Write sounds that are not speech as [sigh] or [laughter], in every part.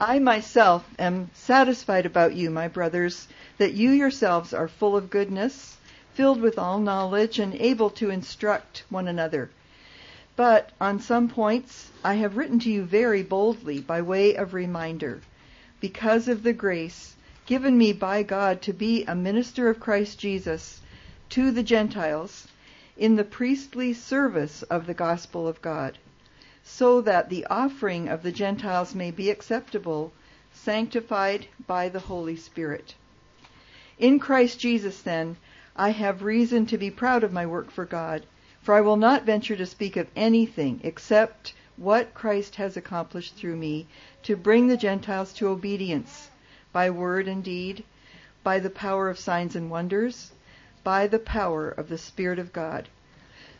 I myself am satisfied about you, my brothers, that you yourselves are full of goodness, filled with all knowledge, and able to instruct one another. But on some points I have written to you very boldly by way of reminder, because of the grace given me by God to be a minister of Christ Jesus to the Gentiles in the priestly service of the gospel of God so that the offering of the Gentiles may be acceptable, sanctified by the Holy Spirit. In Christ Jesus, then, I have reason to be proud of my work for God, for I will not venture to speak of anything except what Christ has accomplished through me to bring the Gentiles to obedience by word and deed, by the power of signs and wonders, by the power of the Spirit of God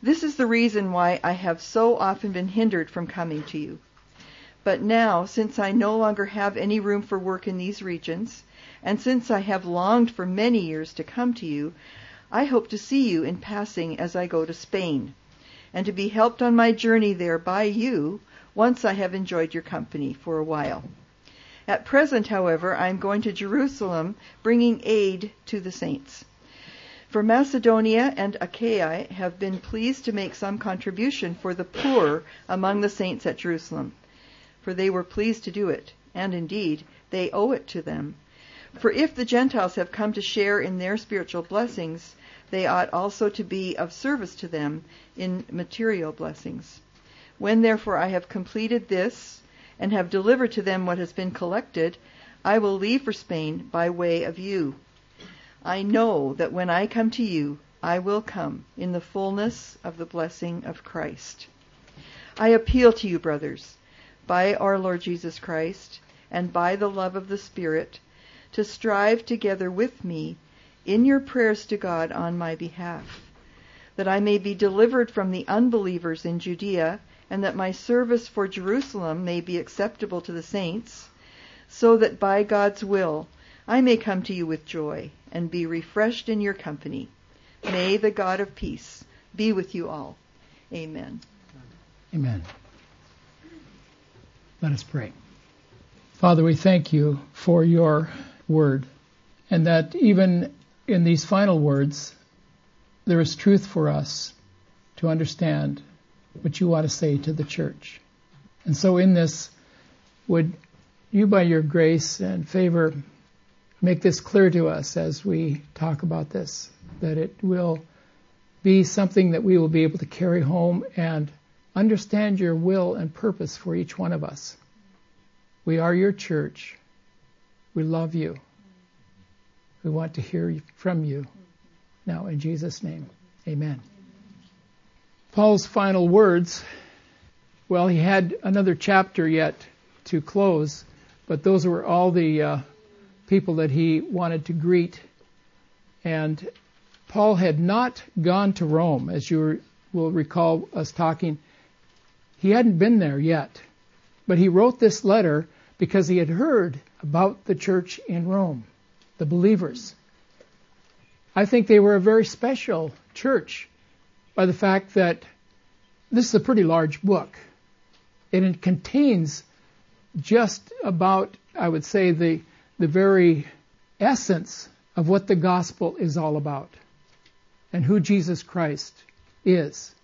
This is the reason why I have so often been hindered from coming to you. But now, since I no longer have any room for work in these regions, and since I have longed for many years to come to you, I hope to see you in passing as I go to Spain, and to be helped on my journey there by you once I have enjoyed your company for a while. At present, however, I am going to Jerusalem bringing aid to the saints. For Macedonia and Achaia have been pleased to make some contribution for the poor among the saints at Jerusalem. For they were pleased to do it, and indeed they owe it to them. For if the Gentiles have come to share in their spiritual blessings, they ought also to be of service to them in material blessings. When therefore I have completed this, and have delivered to them what has been collected, I will leave for Spain by way of you I know that when I come to you, I will come in the fullness of the blessing of Christ. I appeal to you, brothers, by our Lord Jesus Christ and by the love of the Spirit, to strive together with me in your prayers to God on my behalf, that I may be delivered from the unbelievers in Judea, and that my service for Jerusalem may be acceptable to the saints, so that by God's will I may come to you with joy and be refreshed in your company. May the God of peace be with you all. Amen. Amen. Let us pray. Father, we thank you for your word, and that even in these final words, there is truth for us to understand what you want to say to the church. And so, in this, would you, by your grace and favor, make this clear to us as we talk about this, that it will be something that we will be able to carry home and understand your will and purpose for each one of us. We are your church. We love you. We want to hear from you. Now, in Jesus' name, amen. Paul's final words well, he had another chapter yet to close, but those were all the uh, people that he wanted to greet. And Paul had not gone to Rome, as you will recall us talking. He hadn't been there yet. But he wrote this letter because he had heard about the church in Rome, the believers. I think they were a very special church by the fact that this is a pretty large book. And it contains just about, I would say, the the very essence of what the gospel is all about and who Jesus Christ is.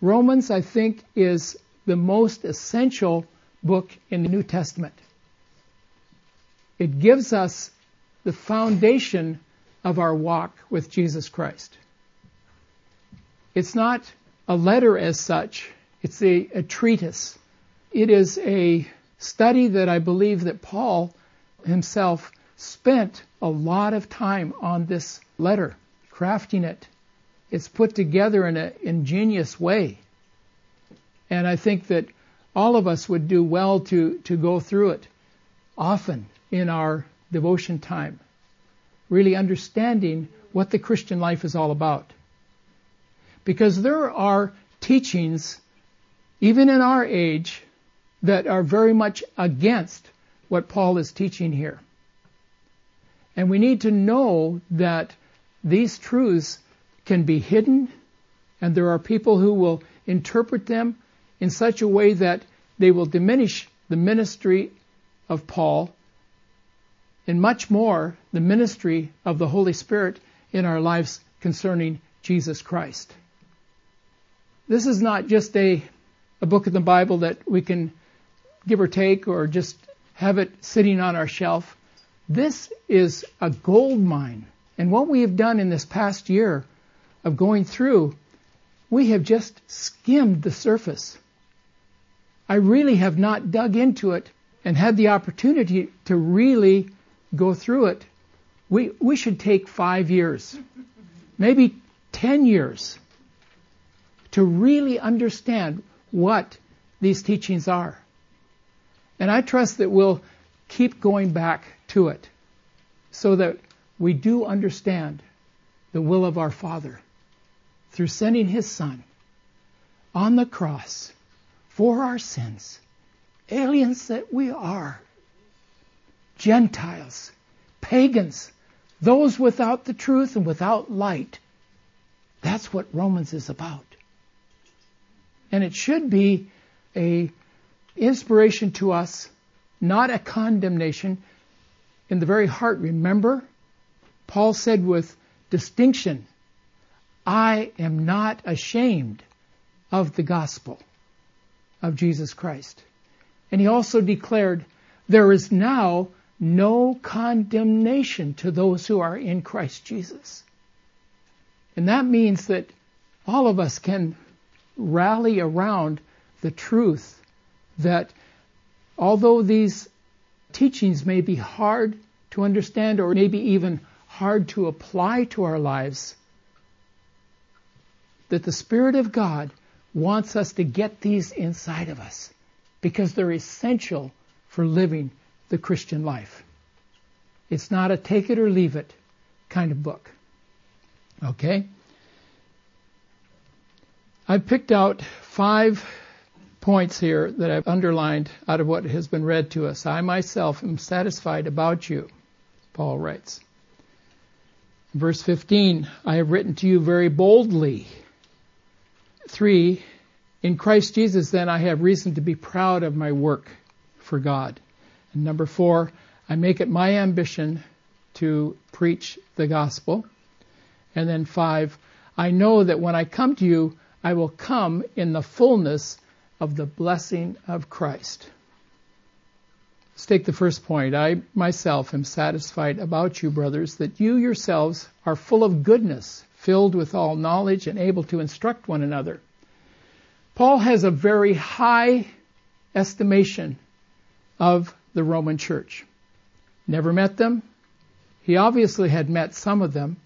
Romans, I think, is the most essential book in the New Testament. It gives us the foundation of our walk with Jesus Christ. It's not a letter as such, it's a, a treatise. It is a study that I believe that Paul himself spent a lot of time on this letter, crafting it. It's put together in an ingenious way. And I think that all of us would do well to, to go through it often in our devotion time really understanding what the Christian life is all about. Because there are teachings, even in our age, that are very much against what Paul is teaching here. And we need to know that these truths can be hidden, and there are people who will interpret them in such a way that they will diminish the ministry of Paul and much more the ministry of the Holy Spirit in our lives concerning Jesus Christ. This is not just a, a book of the Bible that we can give or take or just have it sitting on our shelf. This is a gold mine. And what we have done in this past year of going through, we have just skimmed the surface. I really have not dug into it and had the opportunity to really go through it. We, we should take five years, maybe ten years to really understand what these teachings are. And I trust that we'll keep going back to it so that we do understand the will of our Father through sending His Son on the cross for our sins, aliens that we are, Gentiles, pagans, those without the truth and without light. That's what Romans is about. And it should be a inspiration to us, not a condemnation in the very heart. Remember, Paul said with distinction, I am not ashamed of the gospel of Jesus Christ. And he also declared, there is now no condemnation to those who are in Christ Jesus. And that means that all of us can rally around the truth that although these teachings may be hard to understand or maybe even hard to apply to our lives, that the Spirit of God wants us to get these inside of us because they're essential for living the Christian life. It's not a take it or leave it kind of book. Okay? I've picked out five points here that I've underlined out of what has been read to us. I myself am satisfied about you, Paul writes. Verse 15, I have written to you very boldly. Three, in Christ Jesus, then, I have reason to be proud of my work for God. And number four, I make it my ambition to preach the gospel. And then five, I know that when I come to you, I will come in the fullness of the blessing of Christ. Let's take the first point. I myself am satisfied about you, brothers, that you yourselves are full of goodness, filled with all knowledge, and able to instruct one another. Paul has a very high estimation of the Roman church. Never met them. He obviously had met some of them,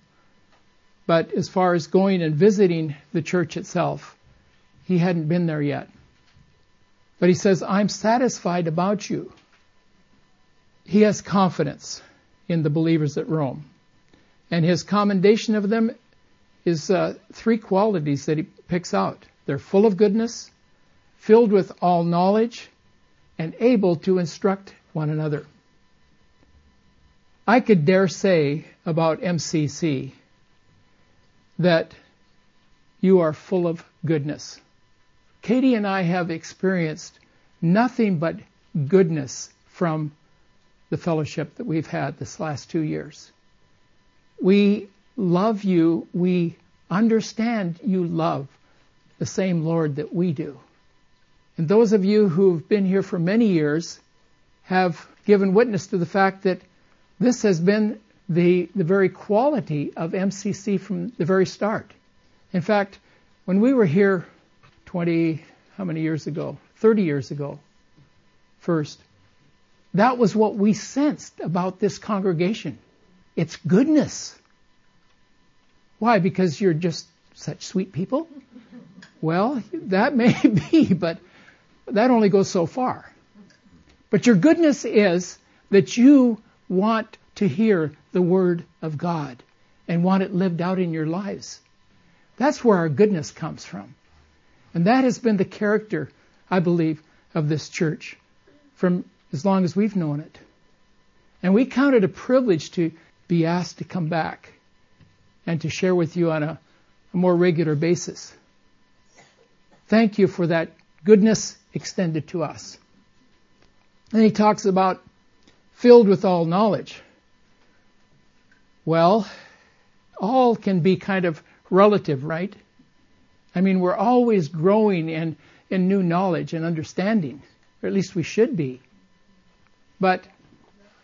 but as far as going and visiting the church itself, he hadn't been there yet. But he says, I'm satisfied about you. He has confidence in the believers at Rome. And his commendation of them is uh, three qualities that he picks out. They're full of goodness, filled with all knowledge, and able to instruct one another. I could dare say about MCC that you are full of goodness. Katie and I have experienced nothing but goodness from the fellowship that we've had this last two years. We love you. We understand you love the same Lord that we do. And those of you who've been here for many years have given witness to the fact that this has been the, the very quality of MCC from the very start. In fact, when we were here 20, how many years ago? 30 years ago, first, that was what we sensed about this congregation. It's goodness. Why? Because you're just such sweet people? Well, that may [laughs] be, but that only goes so far. But your goodness is that you want to hear the Word of God and want it lived out in your lives. That's where our goodness comes from. And that has been the character, I believe, of this church from as long as we've known it. And we count it a privilege to be asked to come back and to share with you on a, a more regular basis. Thank you for that goodness extended to us. And he talks about filled with all knowledge. Well, all can be kind of relative, right? I mean, we're always growing in, in new knowledge and understanding, or at least we should be. But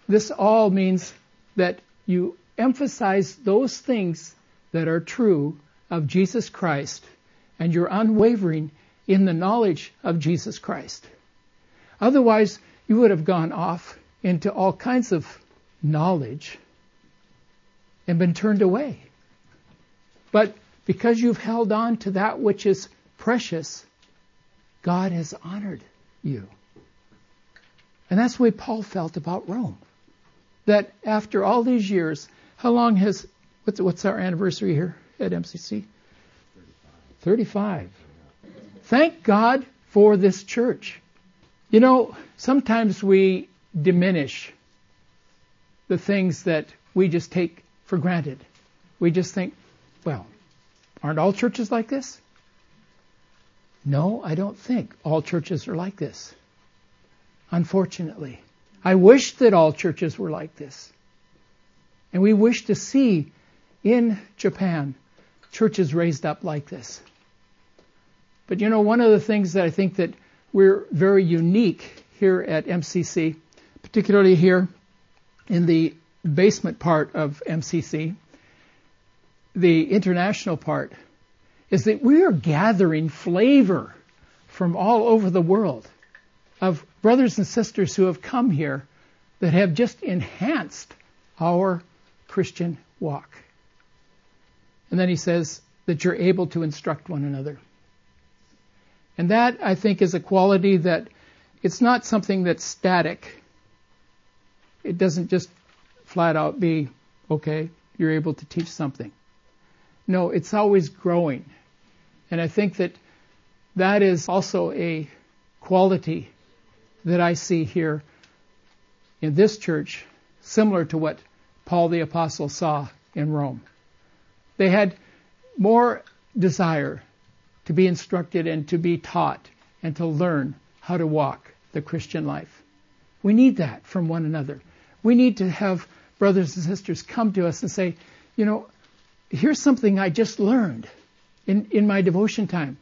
this all means that you emphasize those things that are true of Jesus Christ and you're unwavering in the knowledge of Jesus Christ. Otherwise, you would have gone off into all kinds of knowledge and been turned away. But because you've held on to that which is precious, God has honored you. And that's the way Paul felt about Rome. That after all these years, how long has, what's, what's our anniversary here at MCC? 35. 35. Thank God for this church. You know, sometimes we diminish the things that we just take for granted. We just think, well, aren't all churches like this? No, I don't think all churches are like this. Unfortunately. I wish that all churches were like this. And we wish to see in Japan churches raised up like this. But you know, one of the things that I think that we're very unique here at MCC, particularly here in the basement part of MCC, the international part, is that we are gathering flavor from all over the world of brothers and sisters who have come here that have just enhanced our Christian walk. And then he says that you're able to instruct one another. And that, I think, is a quality that it's not something that's static. It doesn't just flat out be, okay, you're able to teach something. No, it's always growing. And I think that that is also a quality that I see here in this church, similar to what Paul the Apostle saw in Rome. They had more desire to be instructed and to be taught and to learn how to walk the Christian life. We need that from one another. We need to have brothers and sisters come to us and say, you know, here's something I just learned in, in my devotion time.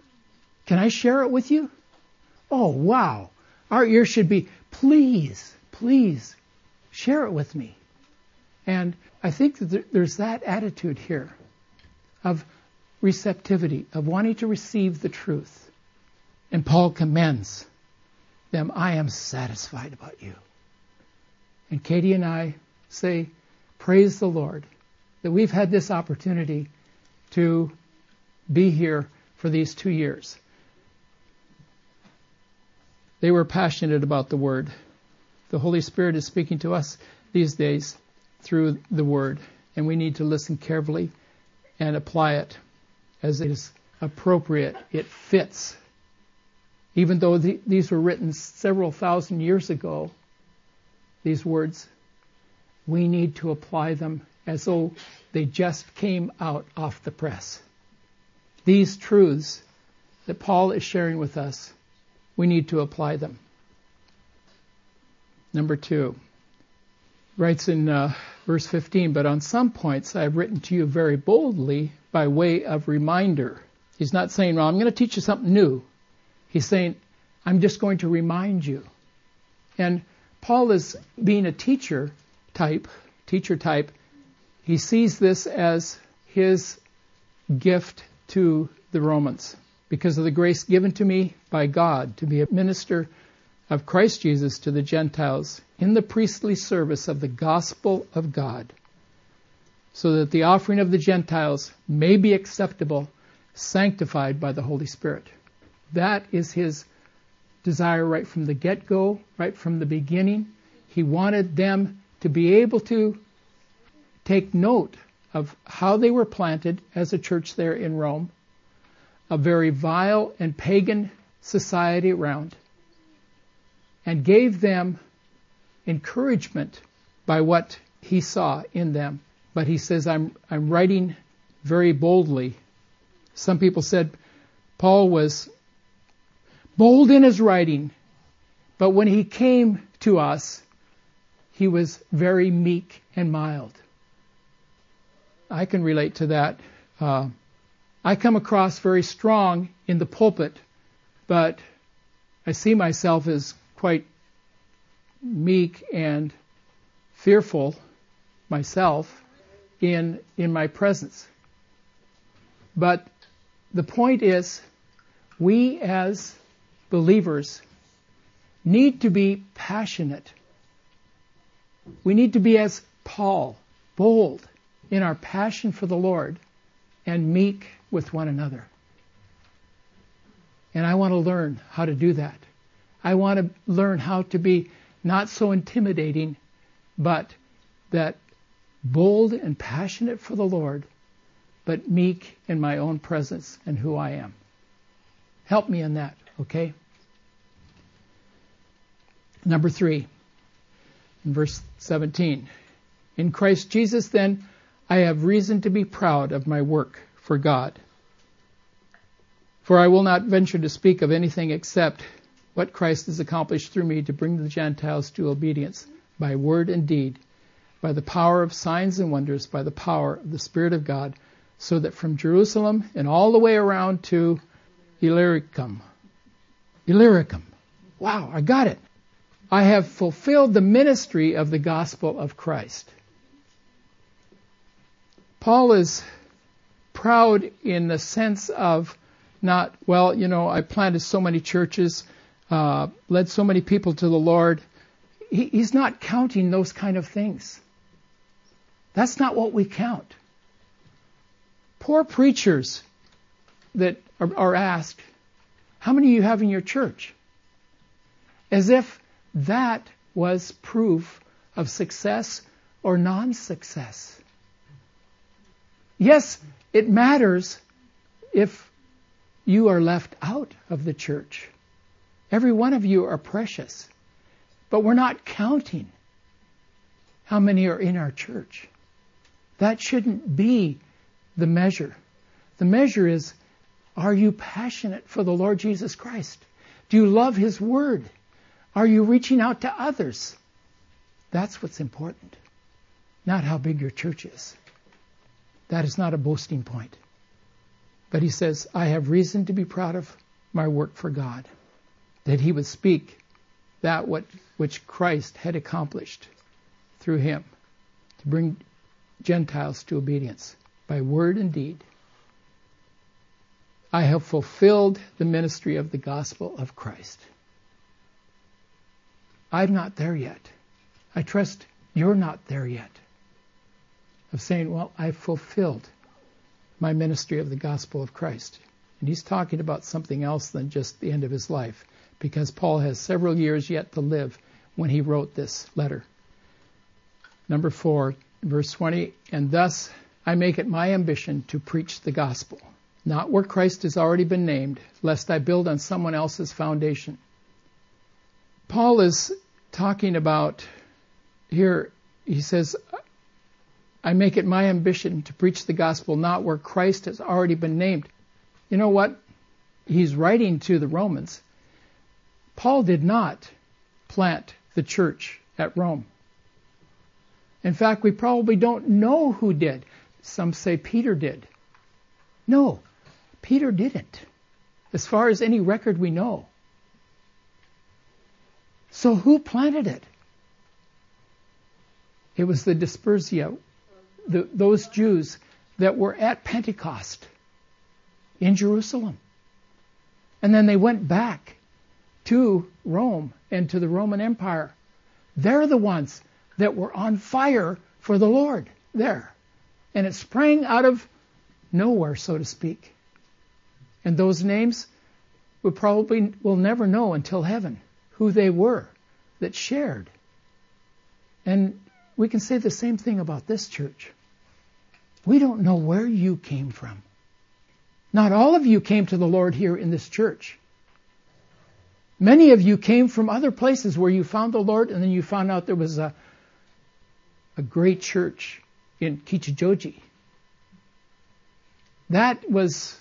Can I share it with you? Oh, wow. Our ears should be, please, please share it with me. And I think that there's that attitude here of receptivity, of wanting to receive the truth. And Paul commends them, I am satisfied about you. And Katie and I say, Praise the Lord that we've had this opportunity to be here for these two years. They were passionate about the Word. The Holy Spirit is speaking to us these days through the Word, and we need to listen carefully and apply it as it is appropriate. It fits. Even though the, these were written several thousand years ago, these words, we need to apply them as though they just came out off the press. These truths that Paul is sharing with us, we need to apply them. Number two, writes in uh, verse 15, but on some points I have written to you very boldly by way of reminder. He's not saying, well, I'm going to teach you something new. He's saying, I'm just going to remind you. And Paul is being a teacher type, teacher type. He sees this as his gift to the Romans because of the grace given to me by God to be a minister of Christ Jesus to the Gentiles in the priestly service of the gospel of God so that the offering of the Gentiles may be acceptable, sanctified by the Holy Spirit. That is his desire right from the get go, right from the beginning. He wanted them to be able to take note of how they were planted as a church there in Rome, a very vile and pagan society around, and gave them encouragement by what he saw in them. But he says, I'm, I'm writing very boldly. Some people said Paul was bold in his writing, but when he came to us, he was very meek and mild. I can relate to that. Uh, I come across very strong in the pulpit, but I see myself as quite meek and fearful myself in in my presence. But the point is we as believers need to be passionate. We need to be as Paul, bold, in our passion for the Lord and meek with one another. And I want to learn how to do that. I want to learn how to be not so intimidating, but that bold and passionate for the Lord, but meek in my own presence and who I am. Help me in that, okay? Number three, in verse 17. In Christ Jesus, then, I have reason to be proud of my work for God. For I will not venture to speak of anything except what Christ has accomplished through me to bring the Gentiles to obedience by word and deed, by the power of signs and wonders, by the power of the Spirit of God, so that from Jerusalem and all the way around to Illyricum, Illyricum, wow, I got it. I have fulfilled the ministry of the gospel of Christ. Paul is proud in the sense of not, well, you know, I planted so many churches, uh, led so many people to the Lord. He, he's not counting those kind of things. That's not what we count. Poor preachers that are, are asked, how many you have in your church? As if that was proof of success or non-success. Yes, it matters if you are left out of the church. Every one of you are precious, but we're not counting how many are in our church. That shouldn't be the measure. The measure is are you passionate for the Lord Jesus Christ? Do you love His Word? Are you reaching out to others? That's what's important, not how big your church is. That is not a boasting point. But he says, I have reason to be proud of my work for God, that he would speak that what, which Christ had accomplished through him to bring Gentiles to obedience by word and deed. I have fulfilled the ministry of the gospel of Christ. I'm not there yet. I trust you're not there yet of saying, well, I've fulfilled my ministry of the gospel of Christ. And he's talking about something else than just the end of his life, because Paul has several years yet to live when he wrote this letter. Number four, verse 20, and thus I make it my ambition to preach the gospel, not where Christ has already been named, lest I build on someone else's foundation. Paul is talking about here, he says, I make it my ambition to preach the gospel not where Christ has already been named. You know what? He's writing to the Romans. Paul did not plant the church at Rome. In fact, we probably don't know who did. Some say Peter did. No, Peter didn't, as far as any record we know. So who planted it? It was the Dispersia the, those Jews that were at Pentecost in Jerusalem. And then they went back to Rome and to the Roman Empire. They're the ones that were on fire for the Lord there. And it sprang out of nowhere, so to speak. And those names we probably will never know until heaven who they were that shared. And we can say the same thing about this church. We don't know where you came from. Not all of you came to the Lord here in this church. Many of you came from other places where you found the Lord and then you found out there was a, a great church in Kichijoji. That was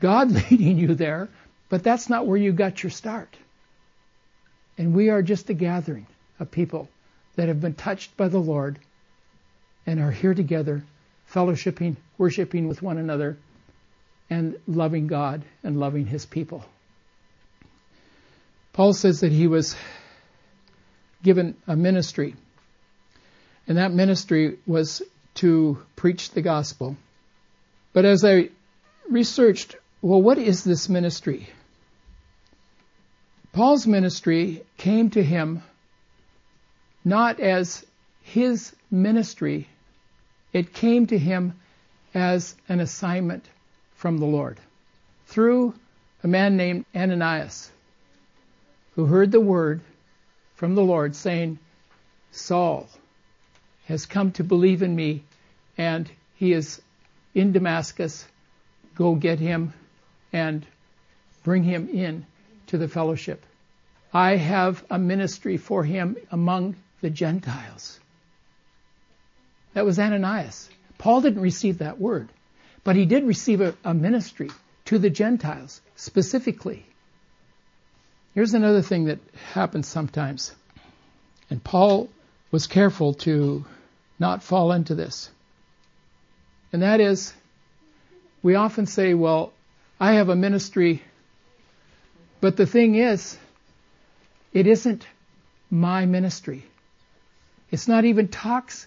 God [laughs] leading you there, but that's not where you got your start. And we are just a gathering of people that have been touched by the Lord and are here together, fellowshipping, worshiping with one another, and loving God and loving His people. Paul says that he was given a ministry, and that ministry was to preach the gospel. But as I researched, well, what is this ministry? Paul's ministry came to him not as his ministry, it came to him as an assignment from the Lord through a man named Ananias who heard the word from the Lord saying, Saul has come to believe in me and he is in Damascus. Go get him and bring him in to the fellowship. I have a ministry for him among the Gentiles. That was Ananias. Paul didn't receive that word, but he did receive a, a ministry to the Gentiles specifically. Here's another thing that happens sometimes. And Paul was careful to not fall into this. And that is, we often say, well, I have a ministry, but the thing is, it isn't my ministry. It's not even Talk's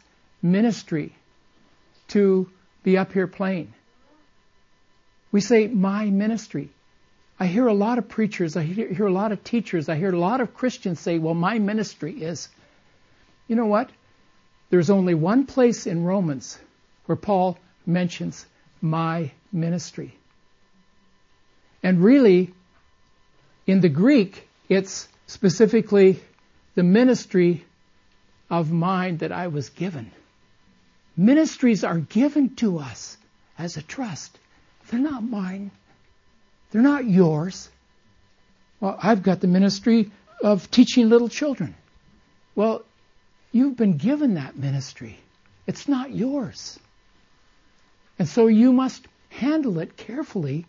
ministry to be up here playing. We say, my ministry. I hear a lot of preachers, I hear, hear, a lot of teachers, I hear a lot of Christians say, well, my ministry is. You know what? There's only one place in Romans where Paul mentions my ministry. And really, in the Greek, it's specifically the ministry of mine that I was given. Ministries are given to us as a trust. They're not mine. They're not yours. Well, I've got the ministry of teaching little children. Well, you've been given that ministry. It's not yours. And so you must handle it carefully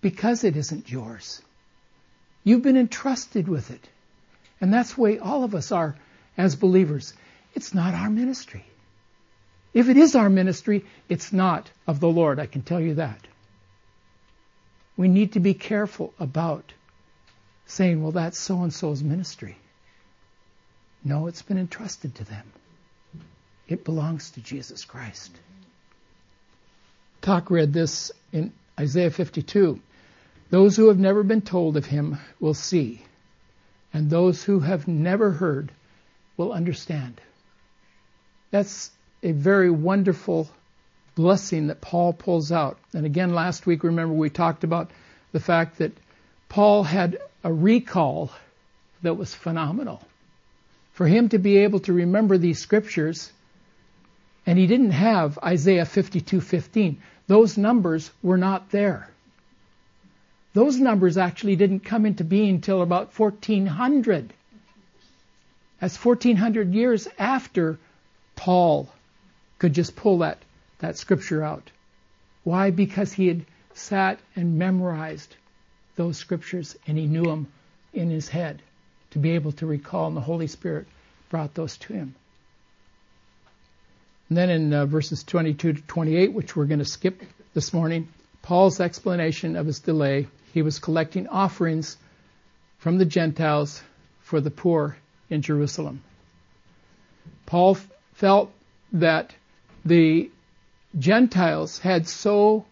because it isn't yours. You've been entrusted with it. And that's the way all of us are as believers. It's not our ministry. If it is our ministry, it's not of the Lord, I can tell you that we need to be careful about saying, well, that's so and so's ministry. No, it's been entrusted to them. It belongs to Jesus Christ. Talk read this in Isaiah 52. Those who have never been told of him will see, and those who have never heard will understand. That's a very wonderful blessing that Paul pulls out. And again, last week, remember, we talked about the fact that Paul had a recall that was phenomenal. For him to be able to remember these scriptures, and he didn't have Isaiah 52:15. Those numbers were not there. Those numbers actually didn't come into being until about 1400. That's 1400 years after Paul could just pull that that scripture out. Why? Because he had sat and memorized those scriptures and he knew them in his head to be able to recall, and the Holy Spirit brought those to him. And then in uh, verses 22 to 28, which we're going to skip this morning, Paul's explanation of his delay. He was collecting offerings from the Gentiles for the poor in Jerusalem. Paul felt that the Gentiles had so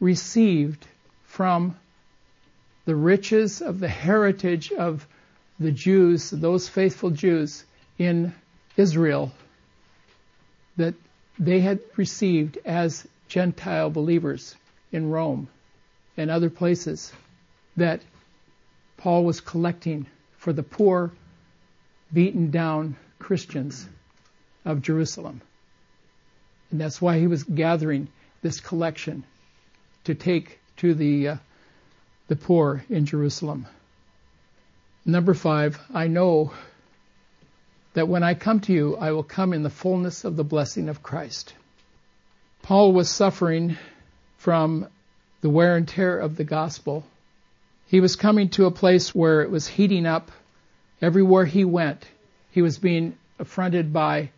received from the riches of the heritage of the Jews, those faithful Jews in Israel, that they had received as Gentile believers in Rome and other places, that Paul was collecting for the poor, beaten down Christians of Jerusalem. And that's why he was gathering this collection to take to the uh, the poor in Jerusalem. Number 5, I know that when I come to you, I will come in the fullness of the blessing of Christ. Paul was suffering from the wear and tear of the gospel. He was coming to a place where it was heating up everywhere he went. He was being affronted by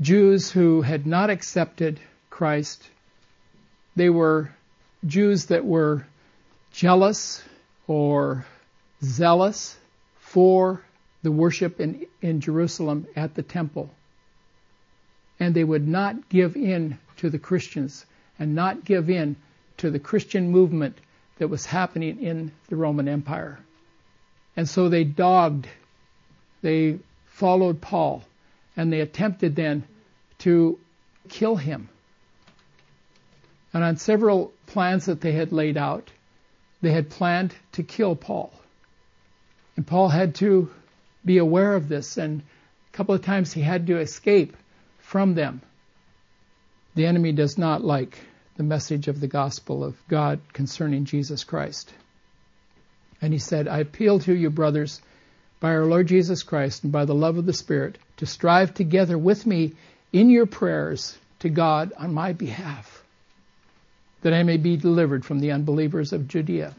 Jews who had not accepted Christ. They were Jews that were jealous or zealous for the worship in, in Jerusalem at the temple. And they would not give in to the Christians and not give in to the Christian movement that was happening in the Roman Empire. And so they dogged, they followed Paul, and they attempted then to kill him. And on several plans that they had laid out, they had planned to kill Paul. And Paul had to be aware of this, and a couple of times he had to escape from them. The enemy does not like the message of the gospel of God concerning Jesus Christ. And he said, I appeal to you, brothers, by our Lord Jesus Christ and by the love of the Spirit, to strive together with me in your prayers to God on my behalf, that I may be delivered from the unbelievers of Judea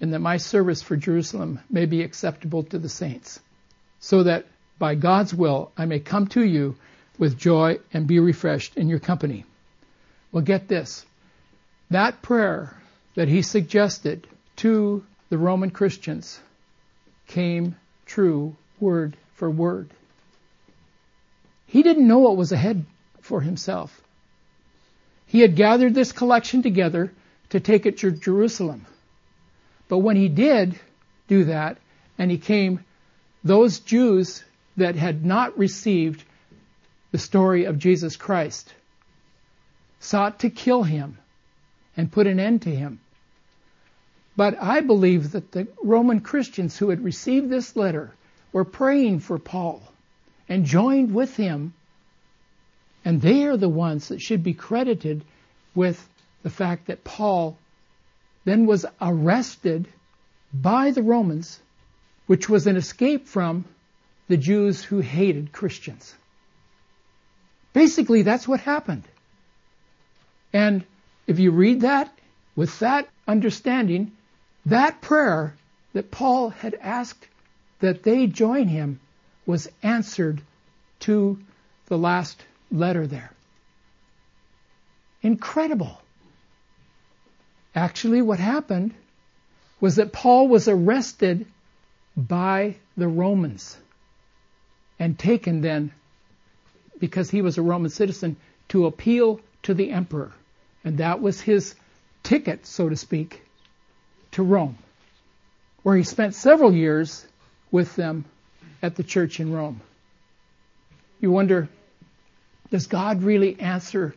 and that my service for Jerusalem may be acceptable to the saints, so that by God's will I may come to you with joy and be refreshed in your company. Well, get this. That prayer that he suggested to the Roman Christians came true word for word. He didn't know what was ahead for himself. He had gathered this collection together to take it to Jerusalem. But when he did do that, and he came, those Jews that had not received the story of Jesus Christ sought to kill him and put an end to him. But I believe that the Roman Christians who had received this letter were praying for Paul and joined with him, and they are the ones that should be credited with the fact that Paul then was arrested by the Romans, which was an escape from the Jews who hated Christians. Basically, that's what happened. And if you read that with that understanding, that prayer that Paul had asked that they join him was answered to the last letter there. Incredible. Actually, what happened was that Paul was arrested by the Romans and taken then, because he was a Roman citizen, to appeal to the emperor. And that was his ticket, so to speak, to Rome, where he spent several years with them at the church in Rome. You wonder, does God really answer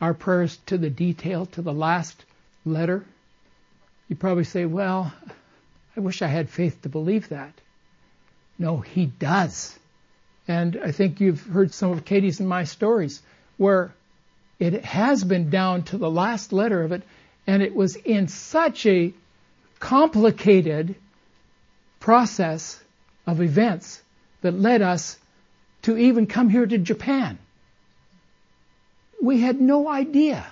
our prayers to the detail, to the last letter, you probably say, Well, I wish I had faith to believe that. No, he does. And I think you've heard some of Katie's and my stories where it has been down to the last letter of it, and it was in such a complicated process of events that led us to even come here to Japan. We had no idea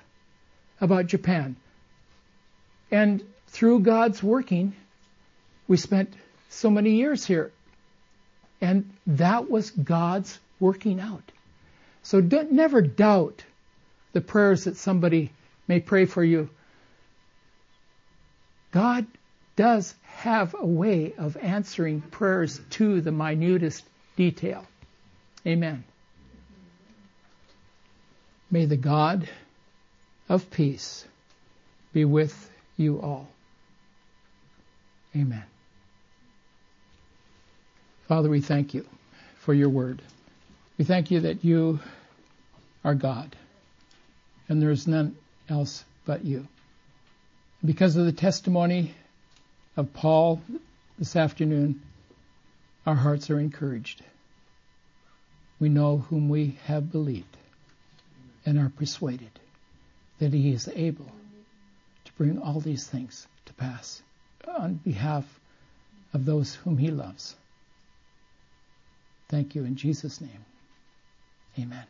about Japan. And through God's working, we spent so many years here. And that was God's working out. So don't, never doubt the prayers that somebody may pray for you. God does have a way of answering prayers to the minutest detail. Amen. May the God of peace be with you all. Amen. Father, we thank you for your word. We thank you that you are God and there is none else but you. Because of the testimony of Paul this afternoon, our hearts are encouraged. we know whom we have believed and are persuaded that he is able to bring all these things to pass on behalf of those whom he loves. Thank you in Jesus' name. Amen.